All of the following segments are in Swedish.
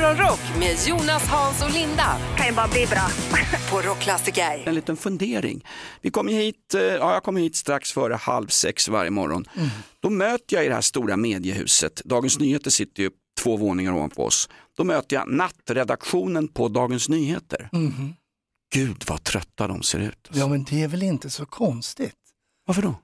Morgonrock med Jonas, Hans och Linda kan ju bara bli bra. på Rockklassiker. En liten fundering. Vi kommer hit, eh, ja, jag kommer hit strax före halv sex varje morgon. Då möter jag i det här stora mediehuset, Dagens Nyheter sitter ju två våningar ovanpå oss. Då möter jag nattredaktionen på Dagens Nyheter. Gud vad trötta de ser ut. Ja men det är väl inte så konstigt. Varför då?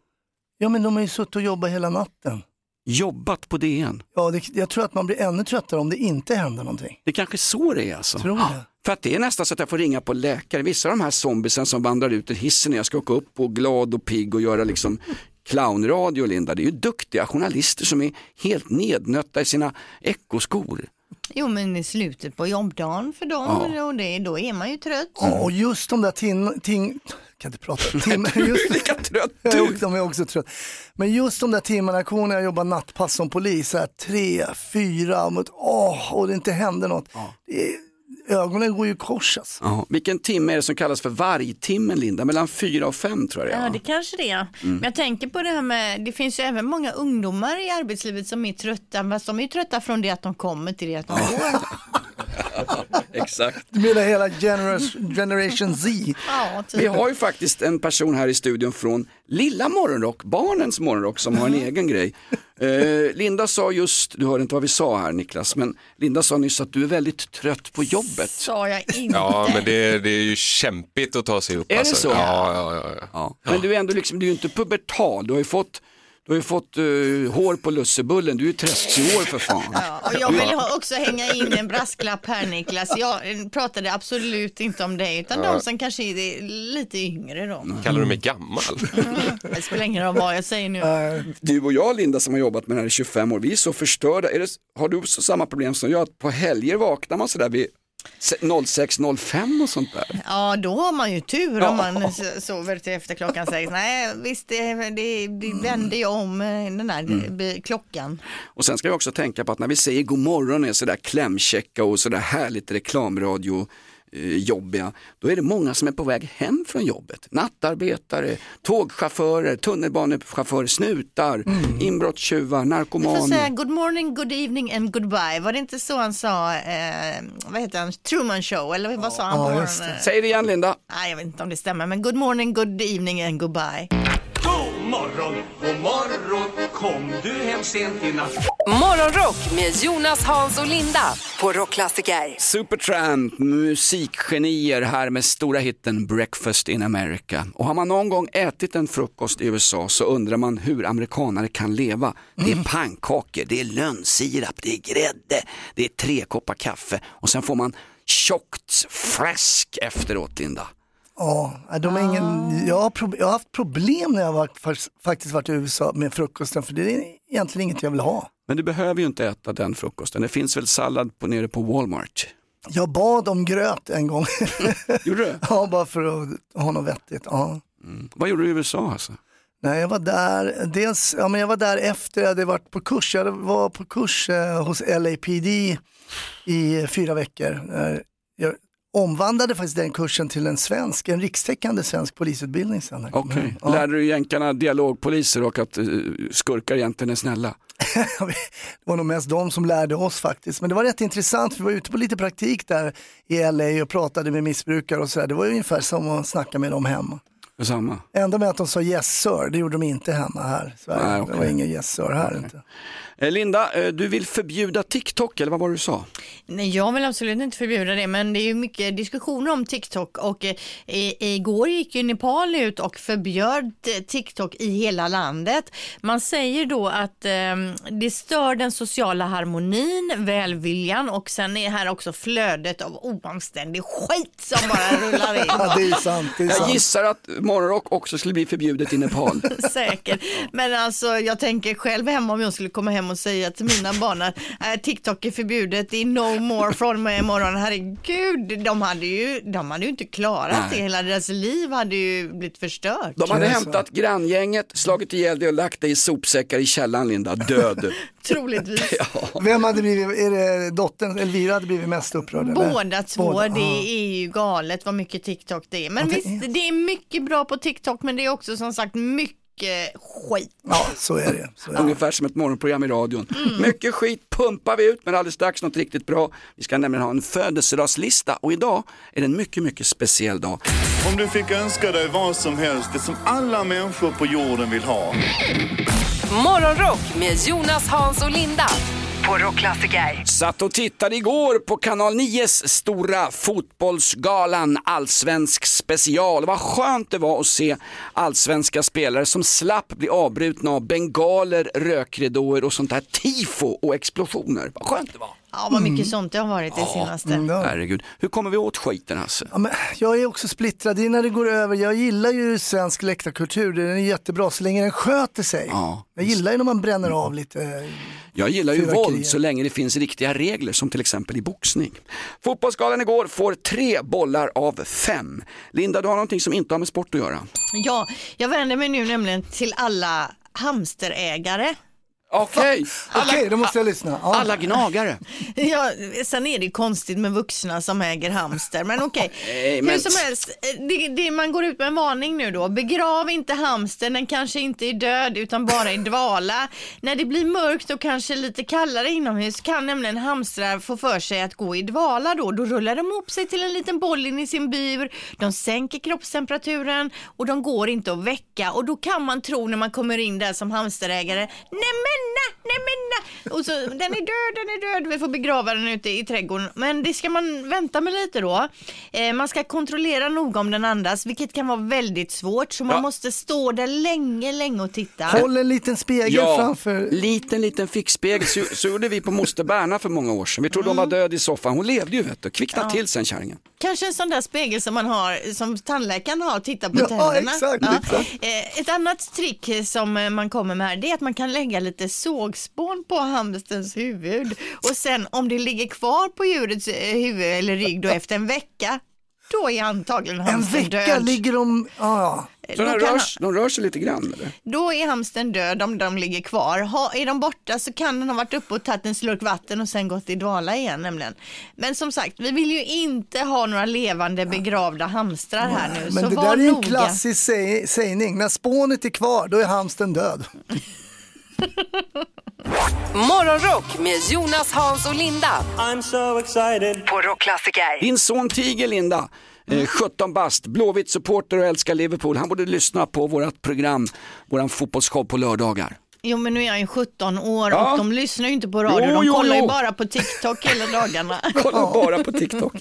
Ja men de har ju suttit och jobbat hela natten. Jobbat på DN. Ja, det, jag tror att man blir ännu tröttare om det inte händer någonting. Det är kanske så det är alltså. Tror det. För att det är nästan så att jag får ringa på läkare. Vissa av de här zombiesen som vandrar ut ur hissen när jag ska åka upp och glad och pigg och göra liksom clownradio Linda. Det är ju duktiga journalister som är helt nednötta i sina ekoskor. Jo men i slutet på jobbdagen för dem Ja. och det, då är man ju trött. Ja, och just de där tin, ting, kan inte prata, tim, just, Lika trött jag du! också- de är också trött. Men just de där timmarna, kommer när jag jobbar nattpass som polis, så här, tre, fyra, mot, åh, och det inte händer något. Det är, ögonen går ju kors alltså. Ja, vilken timme är det som kallas för vargtimmen Linda? Mellan fyra och fem tror jag det är. Ja det kanske det är. Men jag tänker på det här med, det finns ju även många ungdomar i arbetslivet som är trötta, fast de är ju trötta från det att de kommer till det att de går. Exakt. Du menar hela generation, generation Z? Ja, typ. Vi har ju faktiskt en person här i studion från Lilla Morgonrock, barnens morgonrock som har en egen grej. Eh, Linda sa just, du hörde inte vad vi sa här Niklas, men Linda sa nyss att du är väldigt trött på jobbet. Sa jag inte. Ja, men det, det är ju kämpigt att ta sig upp. Är det alltså. så? Ja, ja, ja, ja. Ja. Men du är ändå liksom, du är ju inte pubertal, du har ju fått, du har ju fått eh, hår på lussebullen, du är ju 30 år för fan. Ja, och jag vill ha- också hänga in en brasklapp här Niklas. Jag eh, pratade absolut inte om dig utan de som kanske är lite yngre då. Kallar du mig gammal? Det spelar ingen roll vad jag säger nu. Du och jag Linda som har jobbat med det här i 25 år, vi är så förstörda. Är det, har du så samma problem som jag, att på helger vaknar man sådär vid 06.05 och sånt där? Ja, då har man ju tur Ja. om man sover till efter klockan sex. Nej, visst, det, det, det vänder ju om eh, den där mm. klockan. Och sen ska vi också tänka på att när vi säger god morgon är sådär klämkäcka och sådär härligt reklamradio jobbiga, då är det många som är på väg hem från jobbet. Nattarbetare, tågchaufförer, tunnelbanechaufförer, snutar, inbrottstjuvar, Du får narkomaner. säga good morning, good evening and goodbye. Var det inte så han sa, eh, vad heter han, Truman show eller vad sa han Ja? Säg det igen Linda. Nej, jag vet inte om det stämmer, men good morning, good evening and goodbye. Morgon, god morgon, kom du hem sent i natt? Morgonrock med Jonas, Hans och Linda på Rockklassiker. Supertramp, musikgenier här med stora hitten Breakfast in America. Och har man någon gång ätit en frukost i USA så undrar man hur amerikanare kan leva. Det är pannkakor, det är lönnsirap, det är grädde, det är tre koppar kaffe och sen får man tjockt fläsk efteråt Linda. Ja, de är ingen, jag, har jag har haft problem när jag var, fak- faktiskt varit i USA med frukosten för det är egentligen inget jag vill ha. Men du behöver ju inte äta den frukosten, det finns väl sallad på, nere på Walmart. Jag bad om gröt en gång. Gjorde du? ja, bara för att ha något vettigt. Ja. Vad gjorde du i USA alltså? Nej, jag var där, dels, ja, men jag var där efter jag hade varit på kurs. Jag var på kurs eh, hos LAPD i fyra veckor. Eh, omvandlade faktiskt den kursen till en svensk, en rikstäckande svensk polisutbildning sen. Okej, hem. Ja. lärde du jänkarna dialogpoliser och att uh, skurkar egentligen är snälla? det var nog mest de som lärde oss faktiskt. Men det var rätt intressant, vi var ute på lite praktik där i LA och pratade med missbrukare och sådär. Det var ungefär som att snacka med dem hemma. Detsamma. Enda med att de sa yes sir, det gjorde de inte hemma här. i Sverige. Nej, okej. Det var ingen yes sir här inte. Eh, Linda, eh, du vill förbjuda TikTok eller vad var det du sa? Nej, jag vill absolut inte förbjuda det, men det är ju mycket diskussioner om TikTok och eh, i- igår gick ju Nepal ut och förbjöd TikTok i hela landet. Man säger då att eh, det stör den sociala harmonin, välviljan och sen är här också flödet av oanständig skit som bara rullar in. Ja, det är sant. Det är Jag sant. gissar att morgonrock också skulle bli förbjudet i Nepal. Säkert. Men alltså jag tänker själv hemma om jag skulle komma hem och säga till mina barn att äh, TikTok är förbjudet, det är no more från med imorgon. Herregud, de hade ju, de hade ju inte klarat Nej. det. Hela deras liv hade ju blivit förstört. De hade hämtat granngänget, slagit ihjäl dig och lagt dig i sopsäckar i källaren Linda, död. Troligtvis. Vem hade blivit, är det dottern, Elvira hade blivit mest upprörd? eller? Båda två, Båda, det ja. är ju galet vad mycket TikTok det är. Men Ja, det visst, är- det är mycket bra på TikTok men det är också som sagt mycket mycket skit. Ja, så är det. Så är det. Ungefär som ett morgonprogram i radion. Mycket skit pumpar vi ut men alldeles strax något riktigt bra. Vi ska nämligen ha en födelsedagslista och idag är det en mycket, mycket speciell dag. Om du fick önska dig vad som helst, det som alla människor på jorden vill ha. Morgonrock med Jonas, Hans och Linda på Rockklassiker. Satt och tittade igår på kanal 9s stora fotbollsgalan Allsvensk special. Vad skönt det var att se allsvenska spelare som slapp bli avbrutna av bengaler, rökridåer och sånt där tifo och explosioner. Vad skönt det var. Ja, vad mycket sånt det har varit det senaste. Mm, ja. Herregud, hur kommer vi åt skiten Hasse? Ja, men jag är också splittrad, det är när det går över. Jag gillar ju svensk läktarkultur, den är jättebra så länge den sköter sig. Ja. Jag gillar ju när man bränner av lite. Jag gillar ju våld så länge det finns riktiga regler som till exempel i boxning. Fotbollsgalan igår får tre bollar av fem. Linda, du har någonting som inte har med sport att göra. Ja, jag vänder mig nu nämligen till alla hamsterägare. Okej, Okej, då måste jag lyssna. Ja. alla gnagare. Ja, sen är det konstigt med vuxna som äger hamster, men okej. Men- Hur som helst, eh, det, det, man går ut med en varning nu då. Begrav inte hamstern, den kanske inte är död utan bara i dvala. När det blir mörkt och kanske lite kallare inomhus kan nämligen hamstrar få för sig att gå i dvala då. Då rullar de ihop sig till en liten boll in i sin bur, de sänker kroppstemperaturen och de går inte att väcka och då kan man tro när man kommer in där som hamsterägare, nej men na, nej men na. Och så, den är död, den är död, vi får begrava den ute i trädgården. Men det ska man vänta med lite då. Eh, man ska kontrollera noga om den andas, vilket kan vara väldigt svårt. Så man Ja. måste stå där länge, länge och titta. Håll en liten spegel Ja, framför. liten liten fickspegel. Så, så gjorde vi på moster Berna för många år sedan. Vi trodde hon var död i soffan. Hon levde ju vet du. Kvicknade till sen kärringen. Kanske en sån där spegel som man har, som tandläkaren har, titta på Ja, tänderna. exakt, exakt. Eh, Ett annat trick som eh, man kommer med här, det är att man kan lägga lite sågspån på hamsterns huvud och sen om det ligger kvar på djurets eh, huvud eller rygg då efter en vecka, då är antagligen En hamstern vecka död. ligger de, ja. Så Då, de, rör, de rör sig lite grann eller? då är hamstern död om de ligger kvar. Ha, är de borta så kan den ha varit uppe och tagit en slurk vatten och sen gått i dvala igen nämligen. Men som sagt, vi vill ju inte ha några levande begravda hamstrar här nu. Men så det var där är en noga. klassisk säg, sägning. När spånet är kvar, då är hamsten död. Morgonrock med Jonas, Hans och Linda I'm so excited. på Rockklassiker. Din son Tiger Linda, eh, 17 bast, Blåvitt supporter och älskar Liverpool. Han borde lyssna på vårt program, våran fotbollsshow på lördagar. Jo men nu är jag ju 17 år Ja. och de lyssnar ju inte på radio, Jo, de jo, kollar jo. ju bara på TikTok hela dagarna. Kolla bara på TikTok.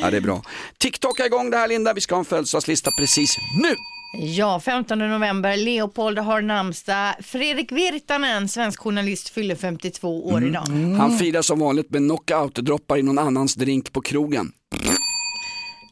Ja, det är bra. TikTok är igång det här Linda. Vi ska ha en födelsedagslista precis nu. Ja, 15 november, Leopold har namnsdag. Fredrik Virtanen, svensk journalist, fyller 52 år idag. Han firar som vanligt med knockout-droppar i någon annans drink på krogen.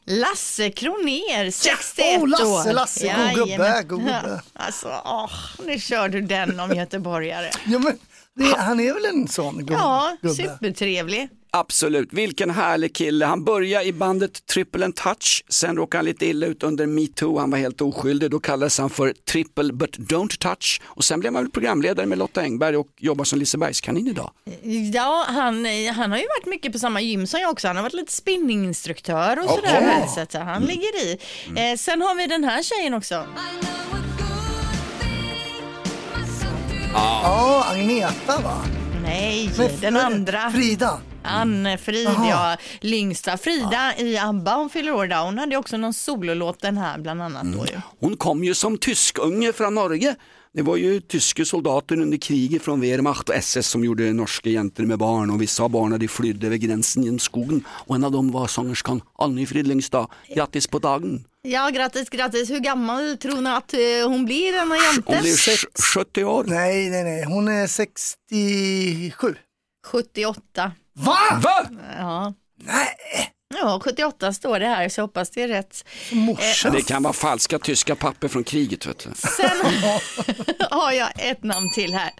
Lasse Kroner, 61 Oh, Lasse, år. Lasse, god Jajamän. gubbe, god gubbe. Alltså, åh, nu kör du den om göteborgare. Ja, men det, han är väl en sån go- Ja, gubbe? supertrevlig. Absolut, vilken härlig kille. Han började i bandet Triple and Touch, sen råkade han lite illa ut under metoo, han var helt oskyldig. Då kallades han för Triple but Don't Touch och sen blev han programledare med Lotta Engberg och jobbar som Lisebergskanin idag. Ja, han, han har ju varit mycket på samma gym som jag också. Han har varit lite spinninginstruktör och sådär. Här, Så han ligger i. Eh, sen har vi den här tjejen också. Ja, Agneta va? Nej, Men den andra. Frida. Anne-Frid, Jaha. ja. Lyngsta. Frida i ABBA, hon fyller år idag. Hon hade ju också någon sololåt den här bland annat då ju. Hon kom ju som tyskunge från Norge. Det var ju tyska soldater under kriget från Wehrmacht och SS som gjorde norska jenter med barn och vissa av barnen de flydde över gränsen genom skogen och en av dem var sångerskan Anne-Frid Lyngstad. Grattis på dagen! Ja, grattis, grattis. Hur gammal tror ni att eh, hon blir denna Hon jämte? blir sj- 70 år. Nej, nej, nej. Hon är 67. 78. Va? Va? Ja. Nej, ja, 78 står det här så jag hoppas det är rätt. morsan. Det kan vara falska tyska papper från kriget. Vet du. Sen har jag ett namn till här.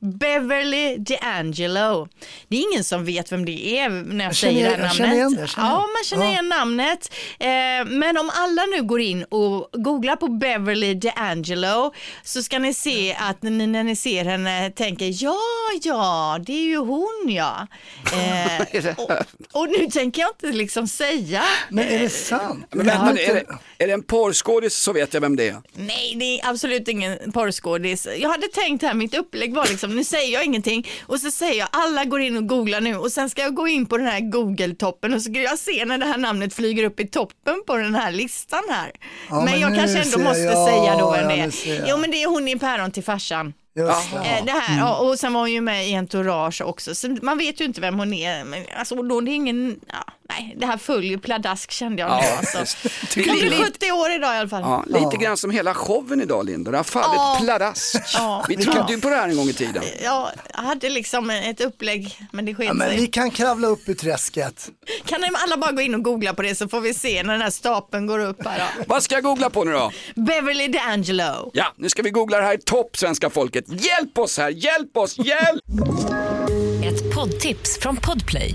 Beverly D'Angelo. Det är ingen som vet vem det är när jag, Jag säger känner- det här jag känner namnet. igen det, jag känner ja, man känner Ja. igen namnet. Eh, men om alla nu går in och googlar på Beverly D'Angelo så ska ni se att ni när ni ser henne tänker ja, ja, det är ju hon ja. Eh, och, och nu tänker jag inte liksom säga. Men är det sant? Men vänta, är, det, är det en porrskådis så vet jag vem det är. Nej, det är absolut ingen porrskådis. Jag hade tänkt här, mitt upplägg var liksom, nu säger jag ingenting och så säger jag alla går in och googlar nu och sen ska jag gå in på den här Google-toppen och så ska jag se när det här namnet flyger upp i toppen på den här listan här. Ja, men, men jag kanske ändå måste jag. säga då vem det är. Jo, men det är hon i Päron till farsan. Just det. Eh, Det här, ja, och sen var hon ju med i Entourage också, så man vet ju inte vem hon är. Men alltså, då, det är ingen, ja, nej, det här följer pladask kände jag nu Ja, alltså. just. Hon blir 70 år idag i alla fall. Ja, lite grann som hela showen idag Linda, det har fallit Ja. pladask. Ja. Vi trodde ju på det här en gång i tiden. Ja, jag hade liksom ett upplägg, men det sket Ja, men sig. vi kan kravla upp ur träsket. Kan alla bara gå in och googla på det så får vi se när den här stapeln går upp här då. Vad ska jag googla på nu då? Beverly D'Angelo. Ja, nu ska vi googla det här i topp svenska folket. Hjälp oss här, hjälp oss, hjälp! Ett poddtips från Podplay.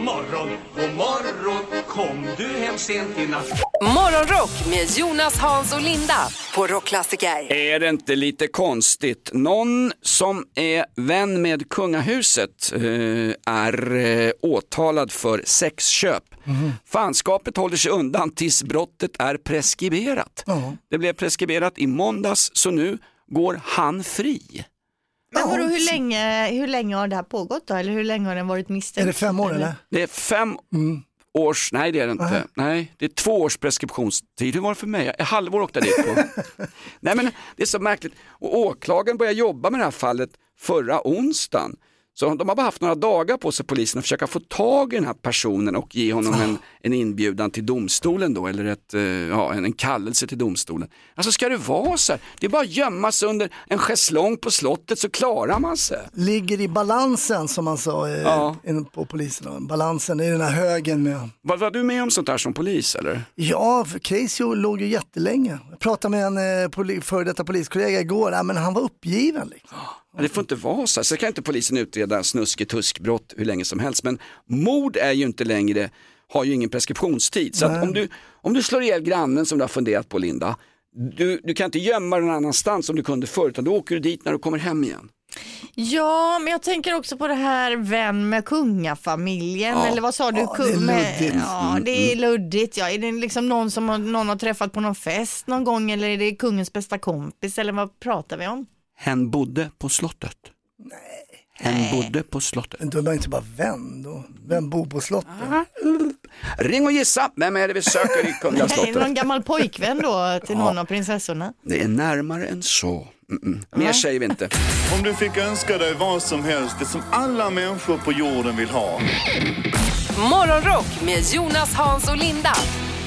Morgon, god morgon Kom du hem sent i natt Morgonrock med Jonas, Hans och Linda på Rockklassiker. Är det inte lite konstigt? Någon som är vän med kungahuset eh, är eh, åtalad för sexköp. Fanskapet håller sig undan tills brottet är preskriberat. Ja. Det blev preskriberat i måndags så nu går han fri. Men vadå, hur länge, hur länge har det här pågått då? Eller hur länge har den varit misstänkt? Är det fem år eller? Det är fem års, nej det är det inte. Nej, det är två års preskriptionstid. Hur var det för mig? Ett halvår åkte jag dit på. nej men det är så märkligt. Och åklagaren började jobba med det här fallet förra onsdagen. Så de har bara haft några dagar på sig polisen att försöka få tag i den här personen och ge honom en, en inbjudan till domstolen då, eller ett, eh, ja, en, en kallelse till domstolen. Alltså ska det vara så här? Det är bara att gömma sig under en schäslong på slottet så klarar man sig. Ligger i balansen som man sa eh, Ja. på polisen. Balansen i den här högen med Var, var du med om sånt där som polis eller? Ja, för Casey låg ju jättelänge. Jag pratade med en eh, före detta poliskollega igår, ja, men han var uppgiven. Liksom. Ja, det får inte vara så. här. Så kan inte polisen utreda snuskig-tuskbrott hur länge som helst. Men mord är ju inte längre, har ju ingen preskriptionstid. Så att om, du, om du slår ihjäl grannen som du har funderat på Linda, du, du kan inte gömma den någon annanstans som du kunde förut, utan då åker du dit när du kommer hem igen. Ja, men jag tänker också på det här vän med kungafamiljen, Ja. eller vad sa du? Ja, det är luddigt. Ja, det är luddigt. Ja. Är det liksom någon som har, någon har träffat på någon fest någon gång eller är det kungens bästa kompis eller vad pratar vi om? Hen bodde på slottet. Hen bodde på slottet. Men då är man inte bara vän då. Vem bor på slottet? Ring och gissa, vem är det vi söker i Kungliga Är det någon slottet? gammal pojkvän då till någon av prinsessorna? Det är närmare än så. Mm-mm. Mer säger vi inte. Om du fick önska dig vad som helst, det som alla människor på jorden vill ha. Morgonrock med Jonas, Hans och Linda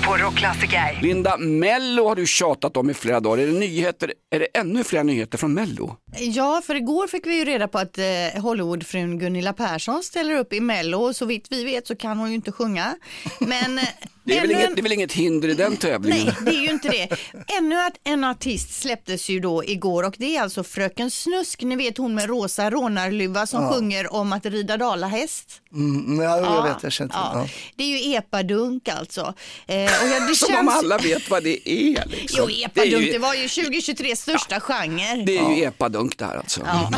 på Rockklassiker. Linda, Mello har du tjatat om i flera dagar. Är det nyheter? Är det ännu fler nyheter från Mello? Ja, för igår fick vi ju reda på att eh, Hollywoodfrun Gunilla Persson ställer upp i Mello och så vitt vi vet så kan hon ju inte sjunga. Men Det är, väl ännu inget, en- det är väl inget hinder i den tävlingen? Nej, det är ju inte det. Ännu att en artist släpptes ju då igår och det är alltså Fröken Snusk, ni vet hon med rosa rånarluva som sjunger om att rida dalahäst. Mm, ja, jag vet, jag känner till Ja, ja. Det är ju epadunk alltså. Eh, och jag, det Som om alla vet vad det är. Liksom. Jo, det, är epadunk, det ju, var ju 2023 största genre. det är ju epadunk det här alltså. Ja.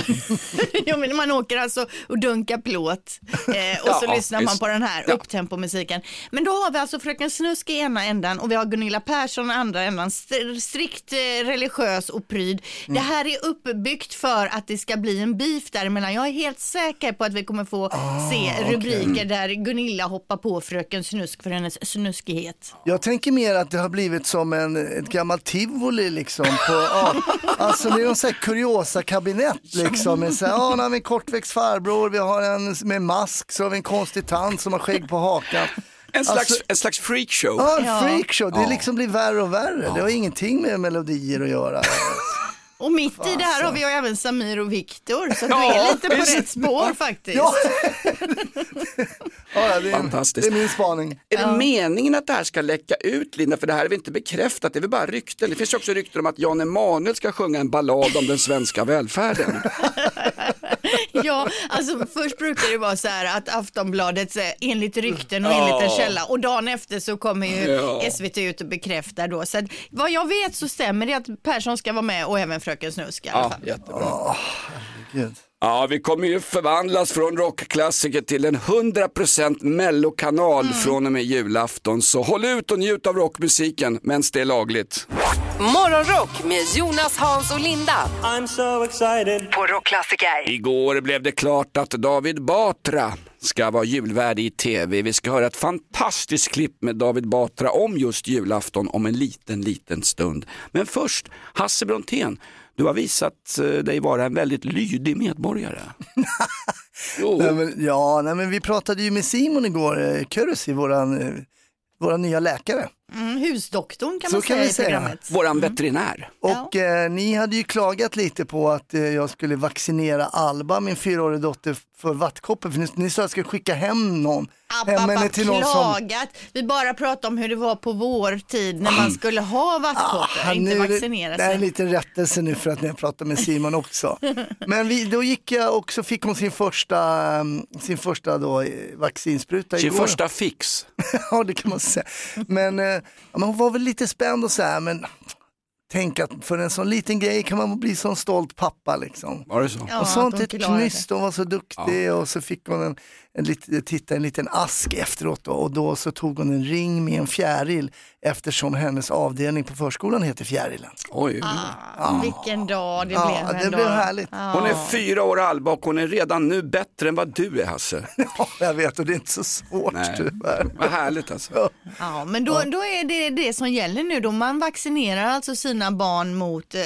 jo, men man åker alltså och dunkar plåt eh, och så Ja, lyssnar man visst. på den här Ja. upptempomusiken. Men då har vi alltså Fröken Snusk i ena ändan och vi har Gunilla Persson i andra ändan. St- strikt eh, religiös och pryd. Mm. Det här är uppbyggt för att det ska bli en beef däremellan. Jag är helt säker på att vi kommer få Ah, se rubriker där Gunilla hoppar på Fröken Snusk för hennes snuskighet. Jag tänker mer att det har blivit som en, ett gammalt tivoli liksom. På, ja, alltså det är någon sån här kuriosa-kabinett liksom. Med så här, ja, har vi en kortväxt farbror, vi har en med mask, så har vi en konstig tant som har skägg på hakan. En slags, Alltså- en slags freakshow. Ja, en Ja. freakshow. Det liksom blir värre och värre. Det har ingenting med melodier att göra. Och mitt i det här har vi ju även Samir och Viktor så Ja, du är lite på rätt spår faktiskt. Ja, Ja, det, är, Fantastiskt. det är min spaning. Är det meningen att det här ska läcka ut Linda? För det här är väl inte bekräftat, det är väl bara rykten. Det finns ju också rykten om att Jan Emanuel ska sjunga en ballad om den svenska välfärden. Ja, alltså först brukar det vara så här att Aftonbladet säger enligt rykten och enligt en källa och dagen efter så kommer ju Ja. SVT ut och bekräftar då. Så att, vad jag vet så stämmer det att Persson ska vara med och även Fröken Snusk i alla Ja, fall. jättebra. Gud. Ja, vi kommer ju förvandlas från rockklassiker till en 100% mellokanal från och med julafton. Så håll ut och njut av rockmusiken medan det är lagligt. Morgonrock med Jonas, Hans och Linda I'm so excited. på Rockklassiker. Igår blev det klart att David Batra ska vara julvärd i tv. Vi ska höra ett fantastiskt klipp med David Batra om just julafton om en liten, liten stund. Men först, Hasse Brontén, du har visat eh, dig vara en väldigt lydig medborgare. jo. Nej, men, ja, nej, men vi pratade ju med Simon igår, våran, eh, våran nya läkare. Mm, husdoktorn kan Så man kan säga vi i säga. programmet. Våran veterinär. Och eh, ni hade ju klagat lite på att eh, jag skulle vaccinera Alba, min fyraåriga dotter, för vattkoppor. För ni, ni sa att jag skulle skicka hem någon. App, hem henne till någon som... klagat. Vi bara pratade om hur det var på vår tid när man skulle ha vattkoppor, Ah, inte nu är det- vaccinera Det är en sig. liten rättelse nu för att ni har pratat med Simon också. Men vi, då gick jag och så fick hon sin första, mm, sin första då, eh, vaccinspruta Sin igår. första fix. ja, det kan man säga. Men, eh, ja, men hon var väl lite spänd och så här, men tänk att för en sån liten grej kan man bli sån stolt pappa liksom. Var det så? Ja, och sånt hon ett knyst, hon var så duktig och så fick hon en, en, lit- titta en liten ask efteråt då, och då så tog hon en ring med en fjäril eftersom hennes avdelning på förskolan heter Fjärilen. Oj. Ah, Vilken dag det Ja, blev det ändå. blev härligt. Ja. Hon är fyra år Alba och hon är redan nu bättre än vad du är Hasse. Ja, jag vet och det är inte så svårt Nej. tyvärr. Vad härligt alltså. Ja, men då, då är det det som gäller nu då. Man vaccinerar alltså sina barn mot eh,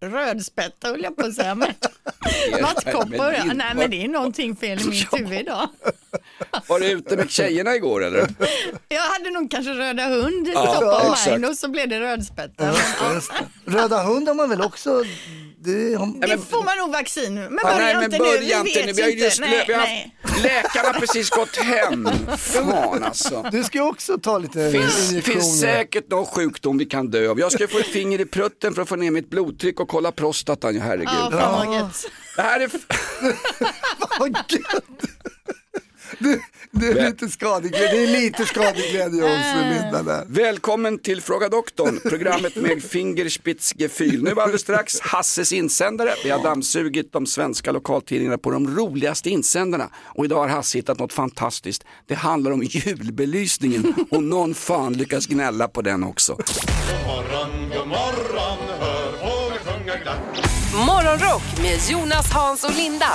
rödspätta höll jag på att säga. Men, vattkoppor, nej men det är någonting fel i mitt huvud idag. Var du ute med tjejerna igår eller? Jag hade nog kanske röda hund Ja, top of mind och så blev det rödspätta. Röda hund har man väl också? Det har, det får man nog vaccin nu. Men Ja, börja nej, men inte börja nu, vi inte vet. Vi har just inte. Nej, vi har nej. haft, läkarna har precis gått hem. Fan alltså. du ska också ta lite finns, injektioner. finns säkert någon sjukdom vi kan dö av. Jag ska få ett finger i prutten för att få ner mitt blodtryck och kolla prostatan, herregud. Ja. Det här är... Vad gött. Det, det är lite skadeglädje, det är lite skadeglädje hos Linda där. Välkommen till Fråga doktorn, programmet med Fingerspitzgefühl. Nu alldeles strax Hasses insändare. Vi har dammsugit de svenska lokaltidningarna på de roligaste insändarna. Och idag har Hasse hittat något fantastiskt. Det handlar om julbelysningen och någon fan lyckas gnälla på den också. Morgonrock med Jonas, Hans och Linda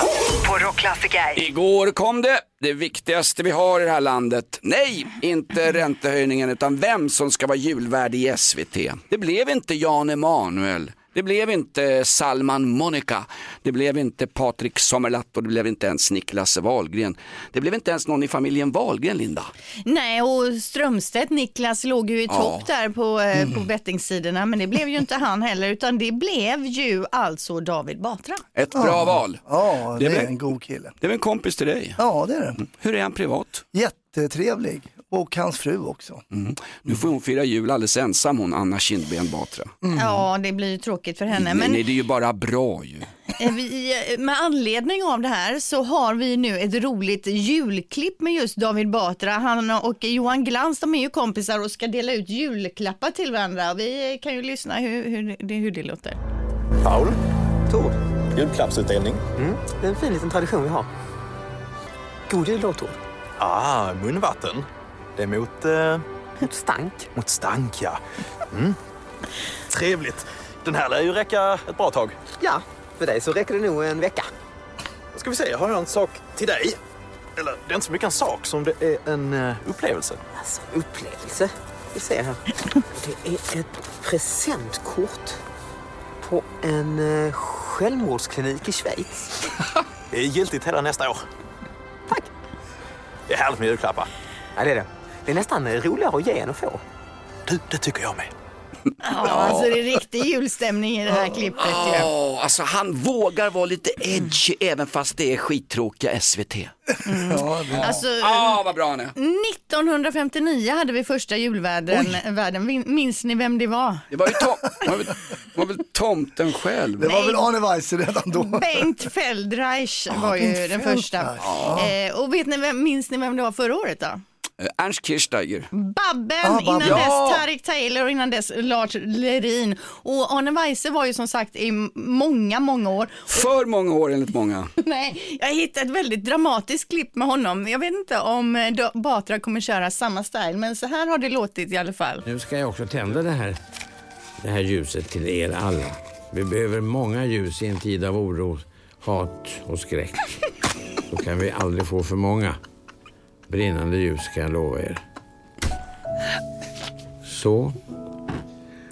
på Rockklassiker. Igår kom det, det viktigaste vi har i det här landet. Nej, inte räntehöjningen utan vem som ska vara julvärd i SVT. Det blev inte Jan Emanuel. Det blev inte Salman Monica, det blev inte Patrik Sommerlath och det blev inte ens Niklas Wahlgren. Det blev inte ens någon i familjen Wahlgren, Linda. Nej, och Strömstedt, Niklas, låg ju i Ja. topp där på, eh, på bettingsidorna, men det blev ju inte han heller, utan det blev ju alltså David Batra. Ett bra val. Ja, det Det är en god kille. Det är en kompis till dig. Ja, det är det. Hur är han privat? Jättetrevlig. Och hans fru också. Mm. Nu får hon fira jul alldeles ensam hon, Anna Kindben Batra. Ja, det blir ju tråkigt för henne. Men nej, det är ju bara bra ju. eh, vi, eh, med anledning av det här så har vi nu ett roligt julklipp med just David Batra. Han och Johan Glans, de är ju kompisar och ska dela ut julklappar till varandra. Vi kan ju lyssna hur, hur, det, hur det låter. Paul, Tord, julklappsutdelning. mm, det är en fin liten tradition vi har. God jul då, Tord. Ah, munvatten. Det är mot... Eh, Mot stank. mot stank, ja. Mm. Trevligt. Den här lär ju räcka ett bra tag. Ja, för dig så räcker det nog en vecka. Ska vi se, har jag en sak till dig? Eller, det är inte så mycket en sak som det är en eh, upplevelse. Alltså, upplevelse. Vi ser här. Det är ett presentkort på en eh, självmordsklinik i Schweiz. Det är giltigt hela nästa år. Tack. Det är härligt med julklappar. Ja, det är det. Det är nästan roligare att ge än att få. Du, det tycker jag med. Ja, alltså det är riktig julstämning i det här klippet ju. Ja, alltså han vågar vara lite edgy även fast det är skittråkiga SVT. Alltså, Ja, vad bra han är. 1959 hade vi första julvärden. Minns ni vem det var? Det var ju tom, var väl, var väl tomten själv. Det var väl Arne Weise redan då. Bengt Feldreich var ju Bengt den första. Eh, och vet ni vem, minns ni vem det var förra året då? Eh, Ernst Kirchsteiger. Babben, Ah, Babben. innan Ja. dess Tarik Taylor och innan dess Lars Lerin. Och Arne Weise var ju som sagt i många, många år. För många år enligt många. Nej, jag hittade ett väldigt dramatiskt klipp med honom. Jag vet inte om eh, Batra kommer köra samma style, men så här har det låtit i alla fall. Nu ska jag också tända det här, det här ljuset till er alla. Vi behöver många ljus i en tid av oro, hat och skräck. Då kan vi aldrig få för många brinnande ljus kan jag lova er. Så.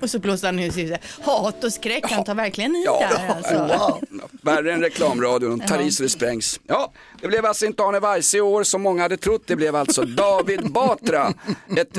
Och så blåste han ut sig. Hat och skräck, han tar verkligen i där alltså. Värre än reklamradion, tar i så det sprängs. Ja, det blev alltså inte Arne Weise i år som många hade trott. Det blev alltså David Batra. Ett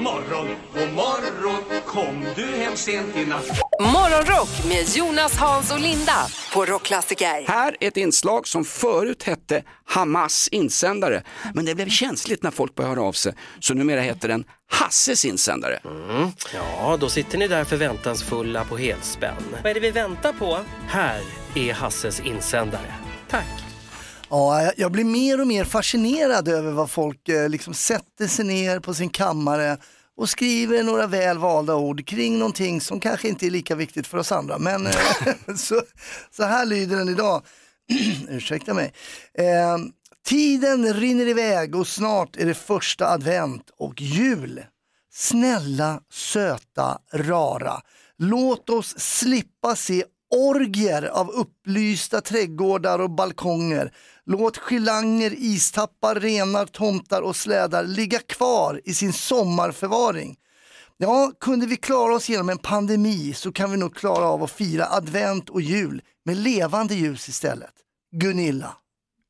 morgon, god morgon Kom du hem sent i natt Morgonrock med Jonas, Hans och Linda på Rockklassiker. Här är ett inslag som förut hette Hamas insändare, men det blev känsligt när folk började höra av sig, så numera heter den Hasses insändare. Mm. Ja, då sitter ni där förväntansfulla på helspänn. Vad är det vi väntar på? Här är Hasses insändare. Tack! Ja, jag- blir mer och mer fascinerad över vad folk eh, liksom sätter sig ner på sin kammare och skriver några väl valda ord kring någonting som kanske inte är lika viktigt för oss andra. Men eh, så, så här lyder den idag. Ursäkta mig. Eh, tiden rinner iväg och snart är det första advent och jul. Snälla, söta, rara. Låt oss slippa se orgier av upplysta trädgårdar och balkonger. Låt girlanger, istappar, renar, tomtar och slädar ligga kvar i sin sommarförvaring. Ja, kunde vi klara oss genom en pandemi så kan vi nog klara av att fira advent och jul med levande ljus istället. Gunilla.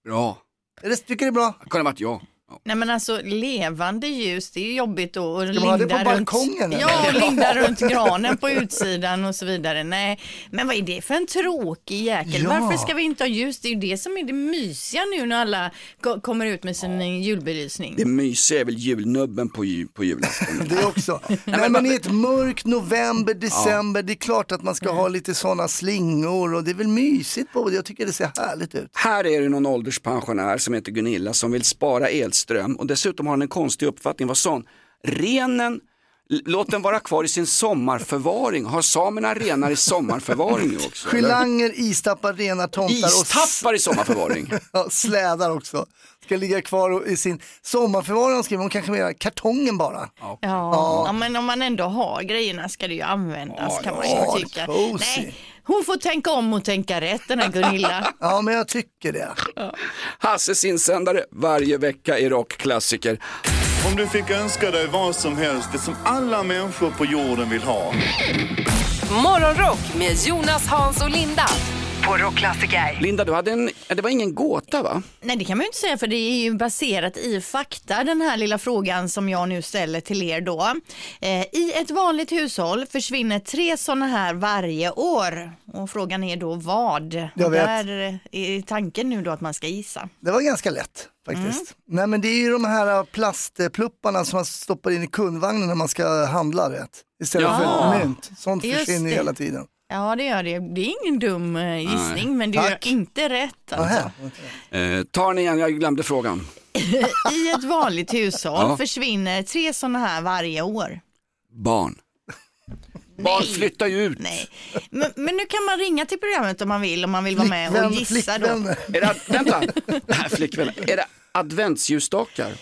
Bra. Är det, tycker det är bra? Det kunde varit jag. Nej men alltså levande ljus, det är ju jobbigt då att Ska man ha det på runt, balkongen, eller? ja, och linda runt granen på utsidan och så vidare. Nej, men vad är det för en tråkig jäkel? Ja. Varför ska vi inte ha ljus? Det är ju det som är det mysiga nu när alla ko- kommer ut med sin julbelysning. Det mysiga är väl julnubben på, ju, på julafton. Det också. Nej, men i ett mörkt november, december, det är klart att man ska ha lite sådana slingor och det är väl mysigt på det. Jag tycker det ser härligt ut. Här är det någon ålderspensionär som heter Gunilla som vill spara elström och dessutom har han en konstig uppfattning. Vad sa? Renen, låt den vara kvar i sin sommarförvaring. Har samerna renar i sommarförvaring också? eller? Girlanger, istappar, renar, tomtar och Istappar i sommarförvaring? ja, slädar också. Ska ligga kvar i sin sommarförvaring, skriver hon kanske mer kartongen bara. Ja, ja. men om man ändå har grejerna ska det ju användas kan man ja, ju tycka. cozy. Nej, hon får tänka om och tänka rätt den här Gunilla. Ja, men jag tycker det. Hasses insändare varje vecka i rockklassiker. Om du fick önska dig vad som helst, det som alla människor på jorden vill ha. Morgonrock med Jonas, Hans och Linda på Rockklassiker. Linda, du hade en, det var ingen gåta va? Nej det kan man ju inte säga för det är ju baserat i fakta den här lilla frågan som jag nu ställer till er då. Eh, I ett vanligt hushåll försvinner tre sådana här varje år och frågan är då vad? Jag Och vet. Där är tanken nu då att man ska gissa. Det var ganska lätt faktiskt. Nej men det är ju de här plastplupparna som man stoppar in i kundvagnen när man ska handla rätt. Istället Ja. för mynt. Sånt Just försvinner det. hela tiden. Ja det gör det. Det är ingen dum eh, gissning Nej. men det är Tack. ju inte rätt. Alltså. Eh, ta den igen, jag glömde frågan. I ett vanligt hushåll Ja. försvinner tre sådana här varje år. Barn. Barn flyttar ju ut. Nej. Men, men nu kan man ringa till programmet om man vill, om man vill vara med och gissa då. Är det, vänta, flickvänner. Är det adventsljusstakar?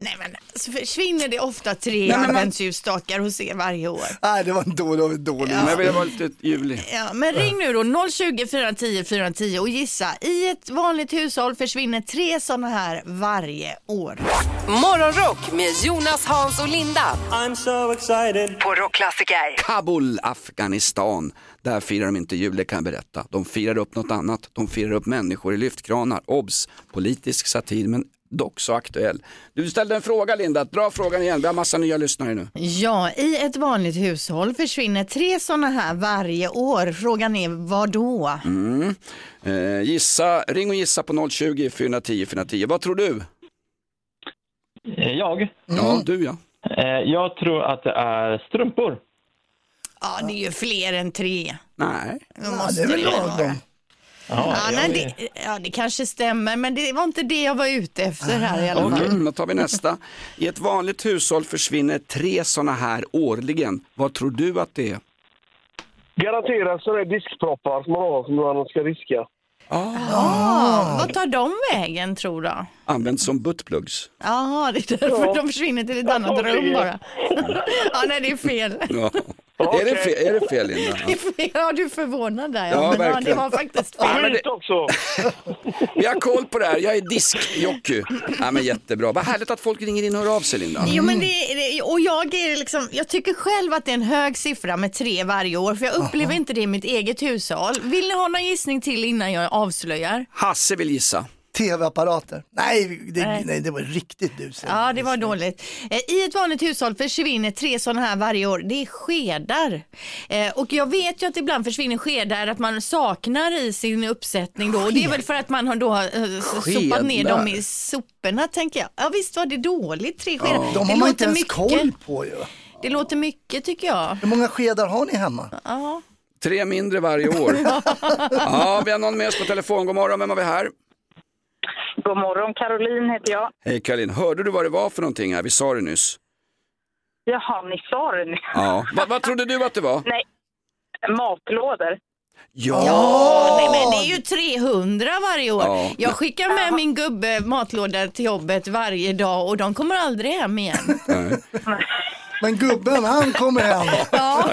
Nej men så försvinner det ofta tre Nej, men adventsljusstakar hos er varje år. Nej, det var en dålig, dålig. Men jag vill vara lite julig. Ja, men ring nu då 020 410 410 och gissa. I ett vanligt hushåll försvinner tre sådana här varje år. Morgonrock med Jonas, Hans och Linda. I'm so excited. På Rockklassiker. Kabul, Afghanistan. Där firar de inte jul, det kan jag berätta. De firar upp något annat. De firar upp människor i lyftkranar. Obs! Politisk satir, men dock så aktuell. Du ställde en fråga Linda, dra frågan igen. Vi har massa nya lyssnare nu. Ja, i ett vanligt hushåll försvinner tre sådana här varje år. Frågan är vad då? Mm. Eh, gissa, ring och gissa på 020 410 410. Vad tror du? Jag? Ja, du ja. Eh, Jag tror att det är strumpor. Ja, det är ju fler än tre. Nej. Det måste det vara. Ja, nej, det, ja, det kanske stämmer, men det var inte det jag var ute efter här i alla fall. Okej, då tar vi nästa. I ett vanligt hushåll försvinner tre sådana här årligen. Vad tror du att det är? Garanterat sådana diskproppar som man har som man ska diska. Ah, vad tar de vägen tror du? Används som buttplugs. Jaha, det är därför Ja. de försvinner till ett annat rum det är- bara. ja, nej, det är fel. Ja. Är, det fel, är det fel Linda? Det är fel. Ja, du är förvånad där. Ja, Ja, men, ja, det verkligen. var faktiskt Ja, fel. men det- också. Vi har koll på det här, jag är diskjockey. Ja, men jättebra, vad härligt att folk ringer in och hör av sig Linda. Jo, men det, och jag, är liksom, jag tycker själv att det är en hög siffra med tre varje år, för jag upplever inte det i mitt eget hushåll. Vill ni ha någon gissning till innan jag avslöjar? Hasse vill gissa. Tv-apparater. Nej, det, Nej. nej. det var riktigt busigt. Ja, det var dåligt. Eh, I ett vanligt hushåll försvinner tre sådana här varje år. Det är skedar. Eh, Och jag vet ju att ibland försvinner skedar att man saknar i sin uppsättning då. Och det är väl för att man har då eh, sopat ner Skedar? dem i soporna tänker jag. Ja visst var det dåligt, tre skedar. De det har man inte ens mycket. koll på ju. Det låter mycket tycker jag. Hur många skedar har ni hemma? Ja. Tre mindre varje år. Ja, vi har någon med oss på telefon. God morgon, vem har vi här? God morgon, Caroline heter jag. Hej Karin, hörde du vad det var för någonting här? Vi sa det nyss. Jaha, ni sa det nu. Ja. Vad, vad trodde du att det var? Nej, matlådor. Ja! Ja, nej, men det är ju 300 varje år. Ja. Jag skickar med min gubbe matlåda till jobbet varje dag och de kommer aldrig hem igen. Men gubben, han kommer hem. Ja.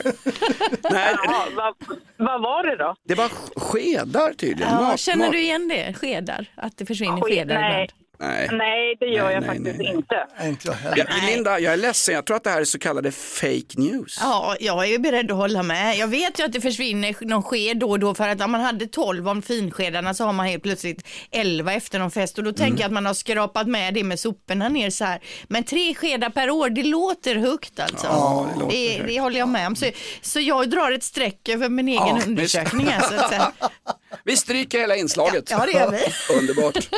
Nej, Jaha, vad, vad var det då? det var sk- skedar tydligen. Ja, Mat- känner mat- du igen det? Skedar? Att det försvinner Ske- skedar nej. ibland? Nej. Nej, det gör Nej, jag nej, faktiskt nej, nej. inte. Inte jag Ja. Linda, jag är ledsen. Jag tror att det här är så kallade fake news. Ja, jag är ju beredd att hålla med. Jag vet ju att det försvinner någon sked då och då för att om man hade 12 om finskedarna så har man helt plötsligt 11 efter någon fest och då tänker jag att man har skrapat med det med soporna ner så här. Men tre skedar per år, det låter högt alltså. Ja, det låter det, högt. det håller jag med om. Så, så jag drar ett streck över min egen Ja, undersökning. Alltså, att säga. Vi stryker hela inslaget. Ja, det gör vi. Underbart.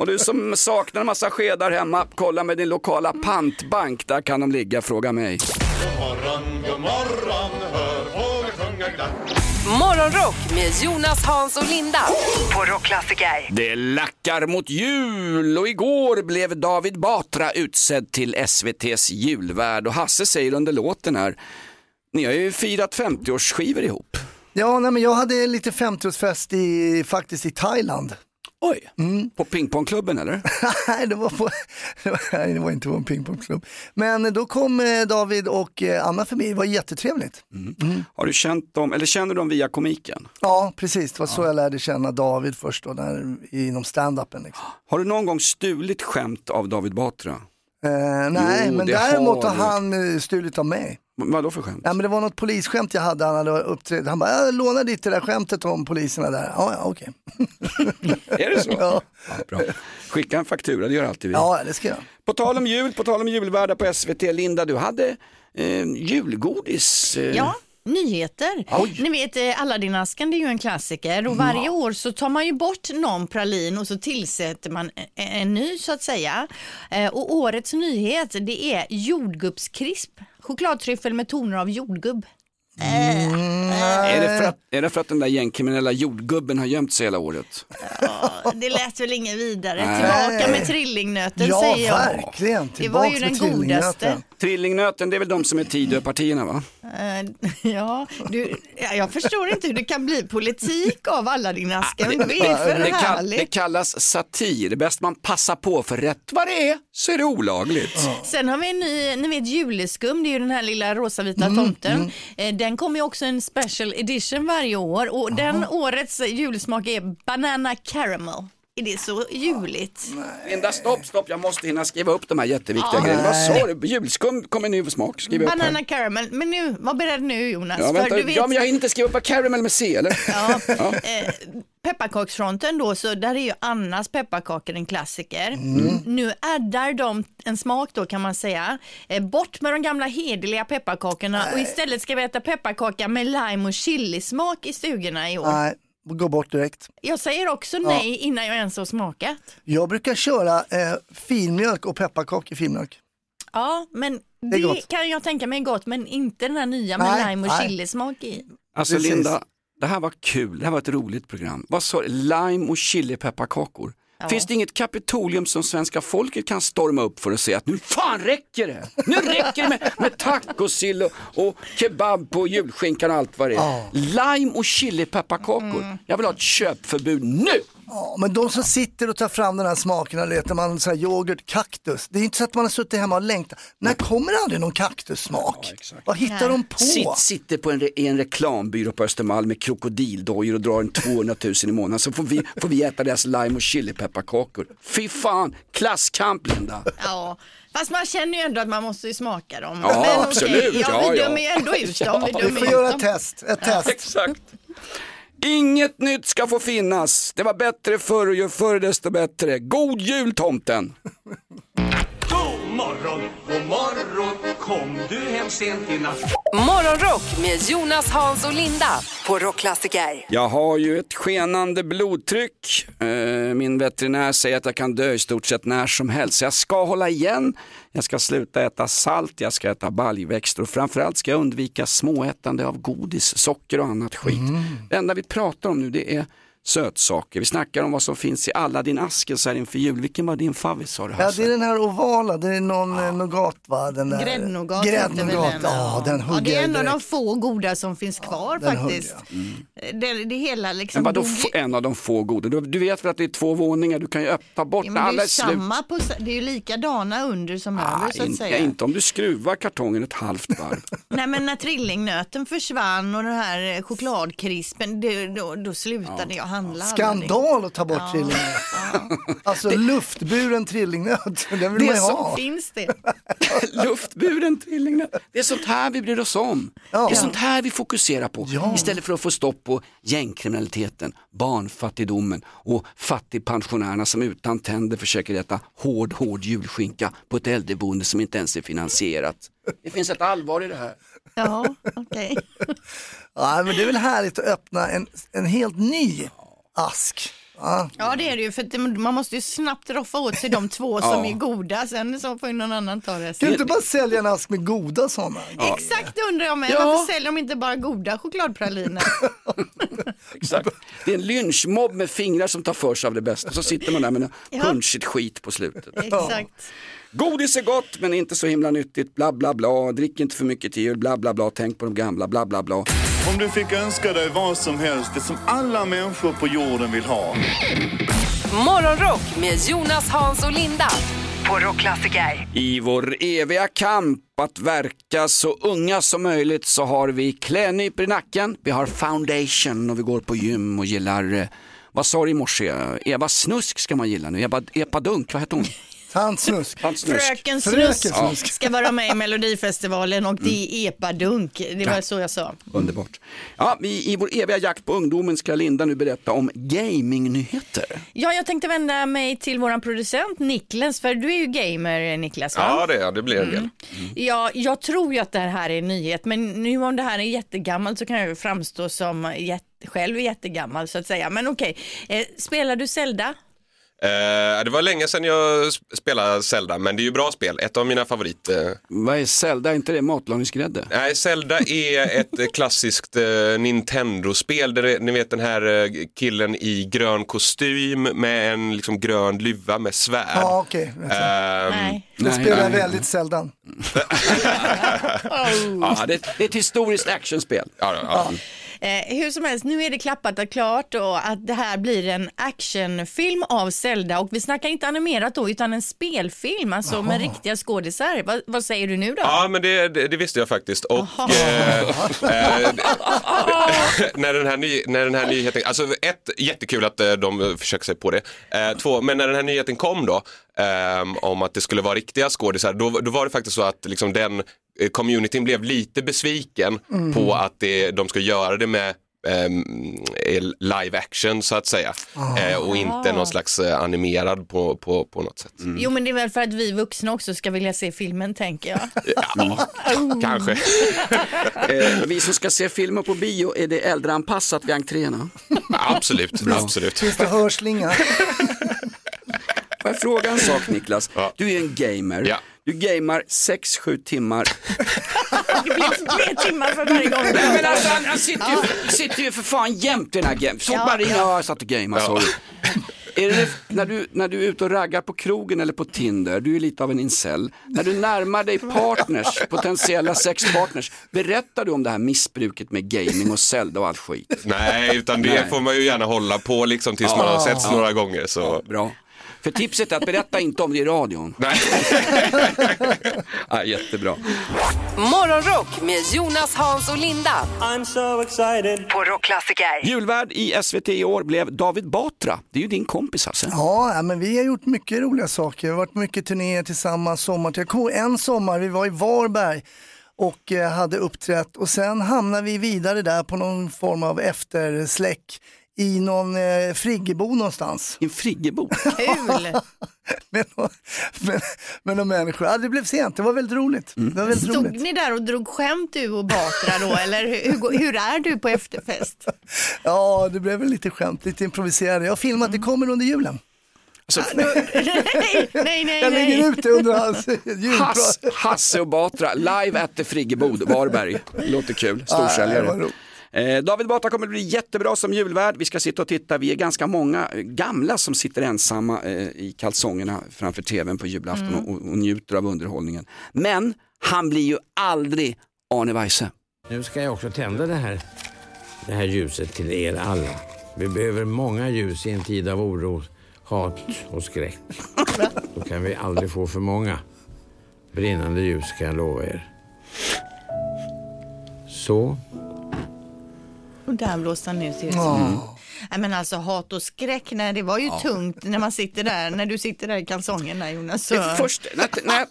Och du som saknar en massa skedar hemma, kolla med din lokala pantbank. Där kan de ligga, fråga mig. God morgon, god morgon, hör fåglar sjunga glatt. Morgonrock med Jonas, Hans och Linda. På Rockklassiker. Det lackar mot jul och igår blev David Batra utsedd till SVTs julvärd och Hasse säger under låten här, ni har ju firat 50-årsskivor ihop. Ja, nej, men jag hade lite 50-årsfest i, faktiskt i Thailand. Oj, på pingpongklubben eller? Nej, det var, på, det var, det var inte på en pingpongklubb. Men då kom eh, David och eh, Anna förbi, det var jättetrevligt. Har du känt dem, eller känner du dem via komiken? Ja, precis. Det var så jag lärde känna David först då, där, inom stand-upen. Liksom. Har du någon gång stulit skämt av David Batra? Eh, nej, Jo, men det däremot har han eh, stulit av mig. Vad då för skämt? Ja, men det var något polisskämt jag hade, han hade uppträtt. Han bara, jag lånar ditt det där skämtet om poliserna där. Ja, ja okej. Är det så? Ja. Ja, bra. Skicka en faktura, det gör alltid vi. Ja, det ska jag. På tal om jul, på tal om julvärdar på SVT, Linda, du hade eh, julgodis. Eh, Ja, nyheter. Ni vet eh, Aladdin-asken det är ju en klassiker och varje år så tar man ju bort någon pralin och så tillsätter man en, en ny så att säga. Eh, Och årets nyhet det är jordgubbskrisp. Chokladtryffel med toner av jordgubb. Är, det för att, är det för att den där gängkriminella jordgubben har gömt sig hela året? Ja, det lät väl inget vidare. Nej. Tillbaka med trillingnöten Ja, säger jag. verkligen. Det var ju den med godaste. trillingnöten. Trillingnöten, det är väl de som är Tidöpartierna va? Eh, ja, du, ja, jag förstår inte hur det kan bli politik av alla dina askar. Men det det, kall, det kallas satir, det är bäst man passar på för rätt vad det är så är det olagligt. Sen har vi en ny, ni vet juleskum, det är ju den här lilla rosavita Mm, tomten. Eh, Den kommer ju också en special edition varje år och den årets julsmak är banana caramel. Är det så juligt? Linda, stopp, stopp, jag måste hinna skriva upp de här jätteviktiga grejerna. Vad sa du? Julskum kommer nu smak, skriv upp Banana caramel, men nu, var beredd nu Jonas. Ja, för vänta, du vet, ja, men jag hinner inte skriva upp vad caramel med C eller? Ja. Ja. Eh, pepparkaksfronten då, så där är ju Annas pepparkakor en klassiker. Mm. Nu addar de en smak då kan man säga. Eh, bort med de gamla hederliga pepparkakorna och istället ska vi äta pepparkaka med lime och chilismak i stugorna i år. Nej, gå bort direkt. Jag säger också Ja. nej innan jag ens har smakat. Jag brukar köra eh, filmjölk och pepparkakor i filmjölk. Ja, men det, gott. kan jag tänka mig är gott, men inte den här nya med Nej, lime och nej. chilismak i. Alltså Precis. Linda, det här var kul, det här var ett roligt program. Vad sa du? Lime och chilipepparkakor. Ja. Finns det inget kapitolium som svenska folket kan storma upp för att säga att nu fan räcker det? Nu räcker det med, med tacosill och, och kebab på julskinkan och allt vad det är. Ja. Lime och chilipepparkakor. Jag vill ha ett köpförbud nu! Ja, men de som sitter och tar fram den här smaken och letar man så här yoghurt, kaktus. Det är inte så att man har suttit hemma och längtat. När kommer det aldrig någon kaktussmak? Vad hittar de på? Sitt, sitter på en, re- i en reklambyrå på Östermalm med krokodildojor och drar en 200 000 i månaden så får vi, får vi äta deras lime och chilipepparkakor. Fy fan, klasskamp Linda. Ja, fast man känner ju ändå att man måste ju smaka dem. Ja, Men absolut. Ja, Ja, vi ja. dömer ju ändå ut dem. Vi, Ja, vi får göra ett test. Ett test. Exakt. Inget nytt ska få finnas. Det var bättre förr och ju förr desto bättre. God jul tomten! Morgon, god morgon Kom du hem sent i natt Morgonrock med Jonas, Hans och Linda på Rockklassiker. Jag har ju ett skenande blodtryck. Eh, Min veterinär säger att jag kan dö i stort sett när som helst. Så jag ska hålla igen. Jag ska sluta äta salt, jag ska äta baljväxter och framförallt ska jag undvika småätande av godis, socker och annat skit. Det enda vi pratar om nu det är sötsaker. Vi snackar om vad som finns i alla din asken så här inför jul. Vilken var din favorit sa du Ja, det är den här ovala, det är någon eh, nougat va? Den där... Gräddnougat Gräddnougat, den? ja den Ja, hugger det är en av de få goda som finns kvar den faktiskt. Det, det hela liksom Men vadå en av de få goda? Du, du vet väl att det är två våningar, du kan ju öppna bort Ja, när det, alla är slut. samma på, det är ju likadana under som över så att In, säga. ja, inte om du skruvar kartongen ett halvt varv. Nej men när trillingnöten försvann och den här chokladkrispen, det, då, då slutade jag handla. Skandal att ta bort Ja. trillingnöt. Alltså luftburen trillingnöt, den vill Det man ju som ha. Finns det? Luftburen trillingnöt. Det är sånt här vi bryr oss om. Ja. Det är sånt här vi fokuserar på. Ja. Istället för att få stopp på gängkriminaliteten, barnfattigdomen och fattigpensionärerna som utan tänder försöker äta hård, hård julskinka på ett äldreboende som inte ens är finansierat. Det finns ett allvar i det här. Ja, okej. Ja, men det är väl härligt att öppna en, en helt ny ask. Ja. Ja det är det ju för man måste ju snabbt roffa åt sig de två Ja. som är goda, sen så får ju någon annan ta Kan resten. du inte bara sälja en ask med goda sådana? Exakt det undrar jag med. Ja. Varför säljer de inte bara goda chokladpraliner? Exakt. Det är en lynchmobb med fingrar som tar för sig av det bästa. Så sitter man där med en Ja. punchigt skit på slutet. Exakt. Godis är gott men inte så himla nyttigt, bla bla bla, drick inte för mycket till jul, bla bla bla, tänk på de gamla, bla bla bla. Om du fick önska dig vad som helst, det som alla människor på jorden vill ha. Morgonrock med Jonas, Hans och Linda på Rockklassiker. I vår eviga kamp att verka så unga som möjligt så har vi klädnypor i nacken, vi har foundation och vi går på gym och gillar, eh, vad sa du i morse, Eva Snusk ska man gilla nu, Eva, Epa Dunk, vad heter hon? Tantsnusk. Tantsnusk. Fröken Fröken Snusk Snusk. ska vara med i Melodifestivalen och det är epadunk. Det var Ja. så jag sa. Underbart. Ja, vi, I vår eviga jakt på ungdomen ska Linda nu berätta om gamingnyheter. Ja, jag tänkte vända mig till våran producent Niklas, för du är ju gamer Niklas va? Ja, det, är- det blir en del. Ja, jag tror ju att det här är en nyhet, men nu om det här är jättegammalt så kan jag ju framstå som jätte, själv jättegammal så att säga. Men okej, eh, spelar du Zelda? Eh, det var länge sedan jag sp- spelade Zelda, men det är ju bra spel. Ett av mina favoriter. Vad är Zelda? Är inte det matlagningsgrädde? Nej, Zelda är ett eh, klassiskt eh, Nintendo-spel. Där ni vet den här eh, killen i grön kostym med en liksom, grön luva med svärd. Ja, okej. Ehm, Nej. Det spelar jag väldigt sällan. Ja, det, det är ett historiskt actionspel. Ja, ja. Eh, hur som helst, nu är det klappat och klart och att det här blir en actionfilm av Zelda och vi snackar inte animerat då utan en spelfilm, alltså med riktiga skådisar. Vad, vad säger du nu då? Ja, men det, det, det visste jag faktiskt. Och eh, eh, när, den här ny, när den här nyheten, alltså ett, jättekul att eh, de försöker sig på det. Eh, två, men när den här nyheten kom då, ehm, om att det skulle vara riktiga skådisar, då, då var det faktiskt så att liksom den eh, communityn blev lite besviken Mm. på att det, de ska göra det med eh, live action så att säga eh, och inte någon slags eh, animerad på, på, på något sätt. Jo men det är väl för att vi vuxna också ska vilja se filmen tänker jag. Ja, kanske. Eh, vi som ska se filmer på bio, är det äldreanpassat vid entréerna? Absolut, absolut. Finns det hörslinga? Får jag fråga en sak Niklas? Du är en gamer. Du gamar 6-7 timmar. Det blir fler timmar för varje gång. Nej, men alltså, han, han sitter, ju, sitter ju för fan jämt i den här gamen. Så Ja, bara in, ja. ja, jag satt och gamade, Ja. sorry. Är det, när, du, när du är ute och raggar på krogen eller på Tinder, du är lite av en incel. När du närmar dig partners, potentiella sexpartners, berättar du om det här missbruket med gaming och Zelda och allt skit? Nej, utan det Nej. får man ju gärna hålla på liksom tills Ja. man har setts Ja. några gånger. Så. Bra. För tipset är att berätta inte om det i radion. Nej. ja, jättebra. Morgonrock med Jonas, Hans och Linda. I'm so excited. På Rockklassiker. Julvärd i SVT i år blev David Batra. Det är ju din kompis alltså. Ja, men vi har gjort mycket roliga saker. Vi har varit mycket turnéer tillsammans, sommar. Jag kommer en sommar, vi var i Varberg och eh, hade uppträtt och sen hamnade vi vidare där på någon form av eftersläck i någon eh, friggebo någonstans. I en friggebo? Kul! med, nå- med, med några människor. Ja, det blev sent, det var väldigt roligt. Mm. Det var väldigt Stod roligt. ni där och drog skämt du och Batra då eller hur, hur, är du på efterfest? Ja, det blev väl lite skämt, lite improviserade. Jag har filmat, det kommer under julen. nej, nej, nej. Jag lägger nej. ut det under hans. Hass, Hasse och Batra, live at the Friggebod, Varberg. Låter kul, storsäljare. roligt. Eh, David Batra kommer att bli jättebra som julvärd. Vi ska sitta och titta, vi är ganska många eh, gamla som sitter ensamma eh, i kalsongerna framför tvn på julafton Mm. och, och njuter av underhållningen. Men han blir ju aldrig Arne Weise. Nu ska jag också tända det här, det här ljuset till er alla. Vi behöver många ljus i en tid av oro, hat och skräck. Då kan vi aldrig få för många. Brinnande ljus kan jag lova er. Så. Och där blåste han ut. Ja. Nej men alltså hat och skräck, nej, det var ju tungt när man sitter där, när du sitter där i kalsongen där Jonas. Så... Först, när, när,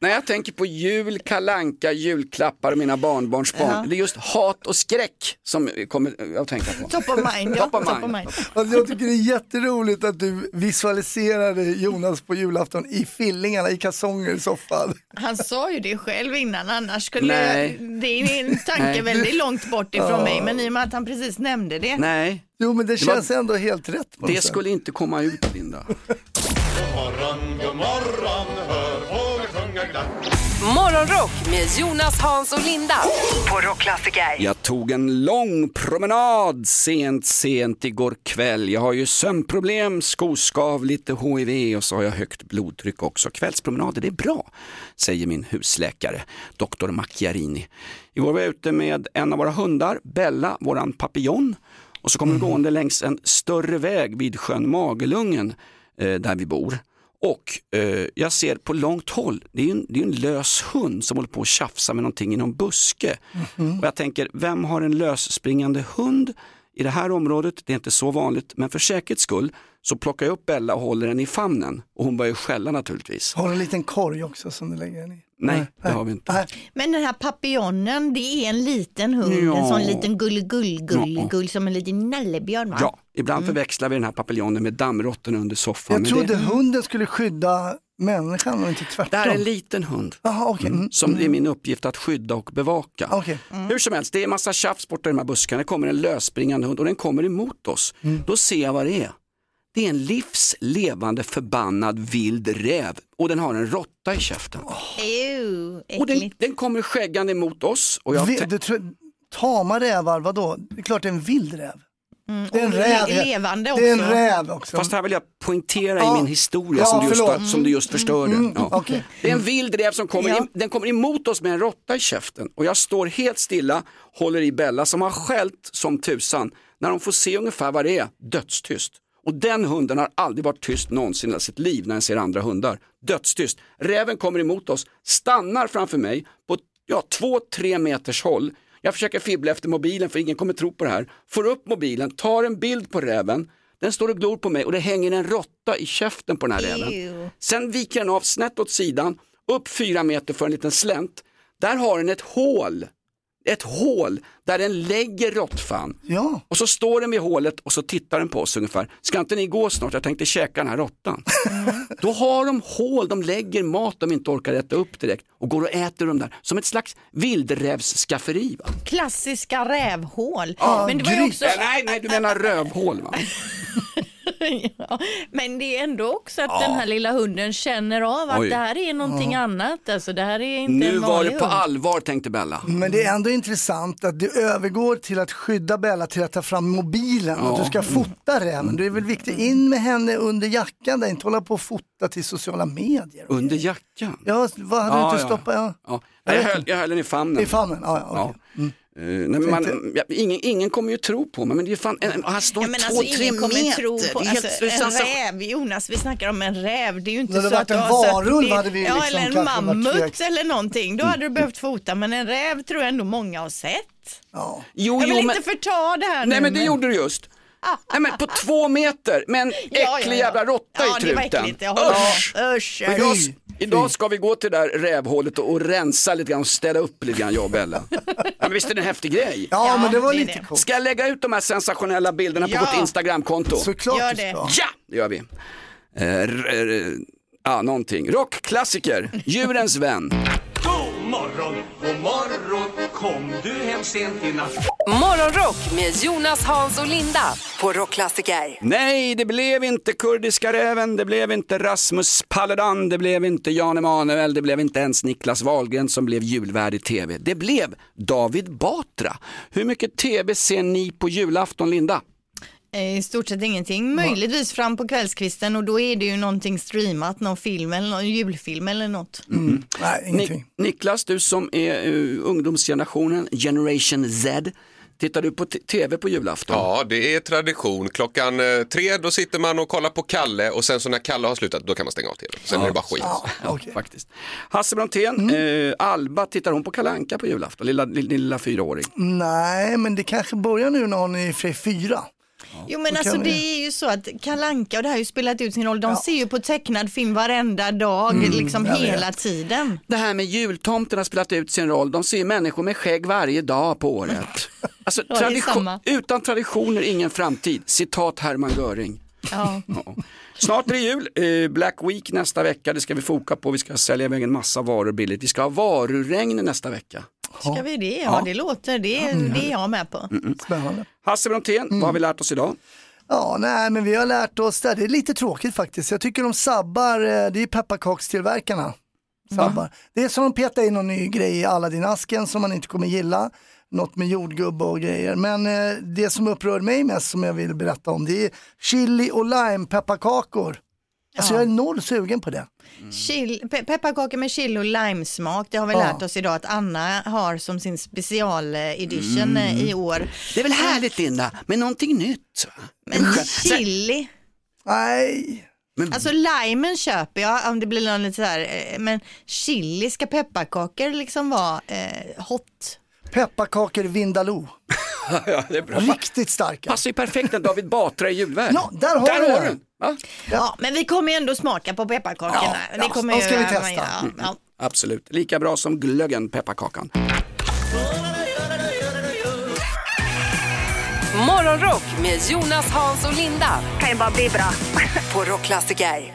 när jag tänker på jul, kalanka, julklappar och mina barnbarns barn, Ja. det är just hat och skräck som kommer jag att tänka på. Top of mind, ja. Top of Top of mind. mind. Alltså jag tycker det är jätteroligt att du visualiserade Jonas på julafton i fillingarna, i kalsonger i soffan. Han sa ju det själv innan, annars skulle Nej. det är en tanke Nej. väldigt långt bort ifrån Ja. mig, men i och med att han precis nämnde det. Nej, Jo men det Det var- känns ändå helt rätt. det skulle inte komma ut Linda. morgon, god morgon, hör. Morgonrock med Jonas, Hans och Linda. På Rockklassiker. Jag tog en lång promenad sent, sent igår kväll. Jag har ju sömnproblem, skoskav, lite HIV och så har jag högt blodtryck också. Kvällspromenader, det är bra, säger min husläkare, doktor Macchiarini. Igår var jag ute med en av våra hundar, Bella, våran papillon. Och så kommer vi gående längs en större väg vid sjön Magelungen eh, där vi bor. Och eh, jag ser på långt håll, det är en, det är en lös hund som håller på att tjafsa med någonting i någon buske. Och jag tänker, vem har en lösspringande hund i det här området? Det är inte så vanligt, men för säkerhets skull så plockar jag upp Bella och håller den i famnen. Och hon börjar skälla naturligtvis. Har du en liten korg också som du lägger den i? Nej, det har vi inte. Nej. Men den här papiljonen, det är en liten hund, Ja. en sån liten gull-gull-gull-gull som en liten nallebjörn va? Ja, ibland förväxlar vi den här papiljonen med dammråttorna under soffan. Jag trodde det, hunden skulle skydda människan och inte tvärtom. det här är en liten hund. Jaha, okej. Mm. som det är min uppgift att skydda och bevaka. Okej. Hur som helst, det är massa tjafs borta i de här buskarna. Det kommer en lösspringande hund och den kommer emot oss. Mm. Då ser jag vad det är. Det är en livslevande förbannad vild räv och den har en råtta i käften. Ew, och den, den kommer skäggande emot oss. Och jag Vi, du tror, tama rävar, vadå? Det är klart det är en vild räv. Mm, Det är en räv. le- Levande Det är en också. räv också. Fast här vill jag poängtera Ja. i min historia Ja, som, du just, förlåt. som du just förstörde. Mm, Ja. okej. Det är en vild räv som kommer, Ja. in, den kommer emot oss med en råtta i käften och jag står helt stilla, håller i Bella som har skällt som tusan när hon får se ungefär vad det är, dödstyst. Och den hunden har aldrig varit tyst någonsin i sitt liv när den ser andra hundar. Dödstyst. Räven kommer emot oss, stannar framför mig på ja, två, tre meters håll. Jag försöker fibbla efter mobilen för ingen kommer tro på det här. Får upp mobilen, tar en bild på räven. Den står och glor på mig och det hänger en råtta i käften på den här räven. Ew. Sen viker den av snett åt sidan, upp fyra meter för en liten slänt. Där har den ett hål, ett hål där den lägger råttfan. Ja. Och så står den vid hålet och så tittar den på oss ungefär. Ska inte ni gå snart? Jag tänkte käka den här råttan. Då har de hål, de lägger mat de inte orkar äta upp direkt och går och äter dem där. Som ett slags vildrävsskafferi. Va? Klassiska rävhål. Ja, men det var också... Nej, nej, du menar rövhål va? ja, men det är ändå också att Ja. den här lilla hunden känner av att Oj. det här är någonting Ja. annat. Alltså det här är inte Nu en var det på hund. allvar tänkte Bella. Men det är ändå intressant att det övergår till att skydda Bella till att ta fram mobilen. Ja. Att du ska fota räven. Det är väl viktigt, in med henne under jackan där, inte hålla på och fota till sociala medier. Under jackan? Ja, vad hade du inte stoppat? Ja. Jag, höll, jag höll den i famnen. I famnen? Ja, ja, okej. Mm. Eh, nej, men man, ja, ingen, ingen kommer ju tro på mig, men det är fan, en, han står Ja, men två, alltså, tre ingen kommer meter. tro på det är helt, alltså, en sensation- räv. Jonas, vi snackar om en räv. Det är ju inte det så varit att en varulv hade vi Ja, liksom eller en mammut eller någonting. Då hade du behövt fota, men en räv tror jag ändå många har sett. Ja. Jo, jag vill jo, men- inte förta det här Nej nu, men det gjorde du just. Nej men på två meter med en Ja, ja, äcklig ja. jävla råtta Ja, i det var truten. äckligt, jag håller med. Usch! Usch, Och idag, ska vi gå till det där rävhålet och, rensa lite grann och städa upp lite grann jag och Bella. Ja, men visst är det en häftig grej? Ja, men det var det lite coolt. Ska jag lägga ut de här sensationella bilderna på Ja. vårt Instagramkonto? Såklart Gör det. Ja, det gör vi. Eh, r- r- ja, någonting. Rockklassiker, Djurens vän. Morgon, god morgon Kom du hem sent i natt Morgonrock med Jonas, Hans och Linda på Rockklassiker. Nej, det blev inte Kurdiska räven, det blev inte Rasmus Paludan, det blev inte Jan Emanuel, det blev inte ens Niklas Wahlgren som blev julvärd i tv. Det blev David Batra. Hur mycket tv ser ni på julafton, Linda? Eh, I stort sett ingenting. Möjligtvis fram på kvällskvisten och då är det ju någonting streamat, någon film eller någon julfilm eller något. Mm. Nej, ingenting. Ni- Niklas, du som är uh, ungdomsgenerationen, generation Z, tittar du på tv på julafton? Ja, det är tradition. Klockan eh, tre då sitter man och kollar på Kalle och sen så när Kalle har slutat då kan man stänga av tv. Sen är det bara skit. Ja, faktiskt. Hasse Brontén, eh, Alba, tittar hon på Kalanka på julafton? Lilla, lilla, lilla fyraåring. Nej, men det kanske börjar nu när hon är i för Jo men alltså vi- det är ju så att Kalanka och det här har ju spelat ut sin roll. De ser ju på tecknad film varenda dag, Mm, liksom hela vet. tiden. Det här med jultomten har spelat ut sin roll. De ser människor med skägg varje dag på året. Alltså, Ja, tradition, utan traditioner ingen framtid. Citat Hermann Göring. Ja. Ja. Snart är det jul, eh, Black Week nästa vecka, det ska vi foka på. Vi ska sälja iväg en massa varor billigt. Vi ska ha varuregn nästa vecka. Ska vi det? Ja, Ja. det låter, det, det är jag med på. Spännande. Hasse Brontén, vad har vi lärt oss idag? Ja, nej, men vi har lärt oss det. Det är lite tråkigt faktiskt. Jag tycker de sabbar, eh, det är pepparkakstillverkarna. Sabbar. Det är som de petar in någon ny grej i Aladdin-asken som man inte kommer gilla. Något med jordgubbe och grejer. Men eh, det som upprör mig mest som jag vill berätta om det är chili och lime pepparkakor. Alltså Ja. jag är noll sugen på det. Pe pepparkakor med chili och limesmak, det har vi Ja. lärt oss idag att Anna har som sin special edition eh, i år. Det är väl härligt Linda, med någonting nytt? va? Men chili, Nej. alltså limen köper jag om det blir någon lite så här, eh, men chili ska pepparkakor liksom vara eh, hot. Pepparkakor Vindaloo. ja, det är bra. Riktigt starka. Passar ju perfekt när David Batra är julvärd. Ja, där har där du har den. Va? Ja. men vi kommer ju ändå smaka på pepparkakorna. Ja, det ja, kommer de ju ska vi testa. göra. Mm, Ja. Absolut, lika bra som glöggen, pepparkakan. Morgonrock med Jonas, Hans och Linda. Kan ju bara bli bra. på Rockklassiker.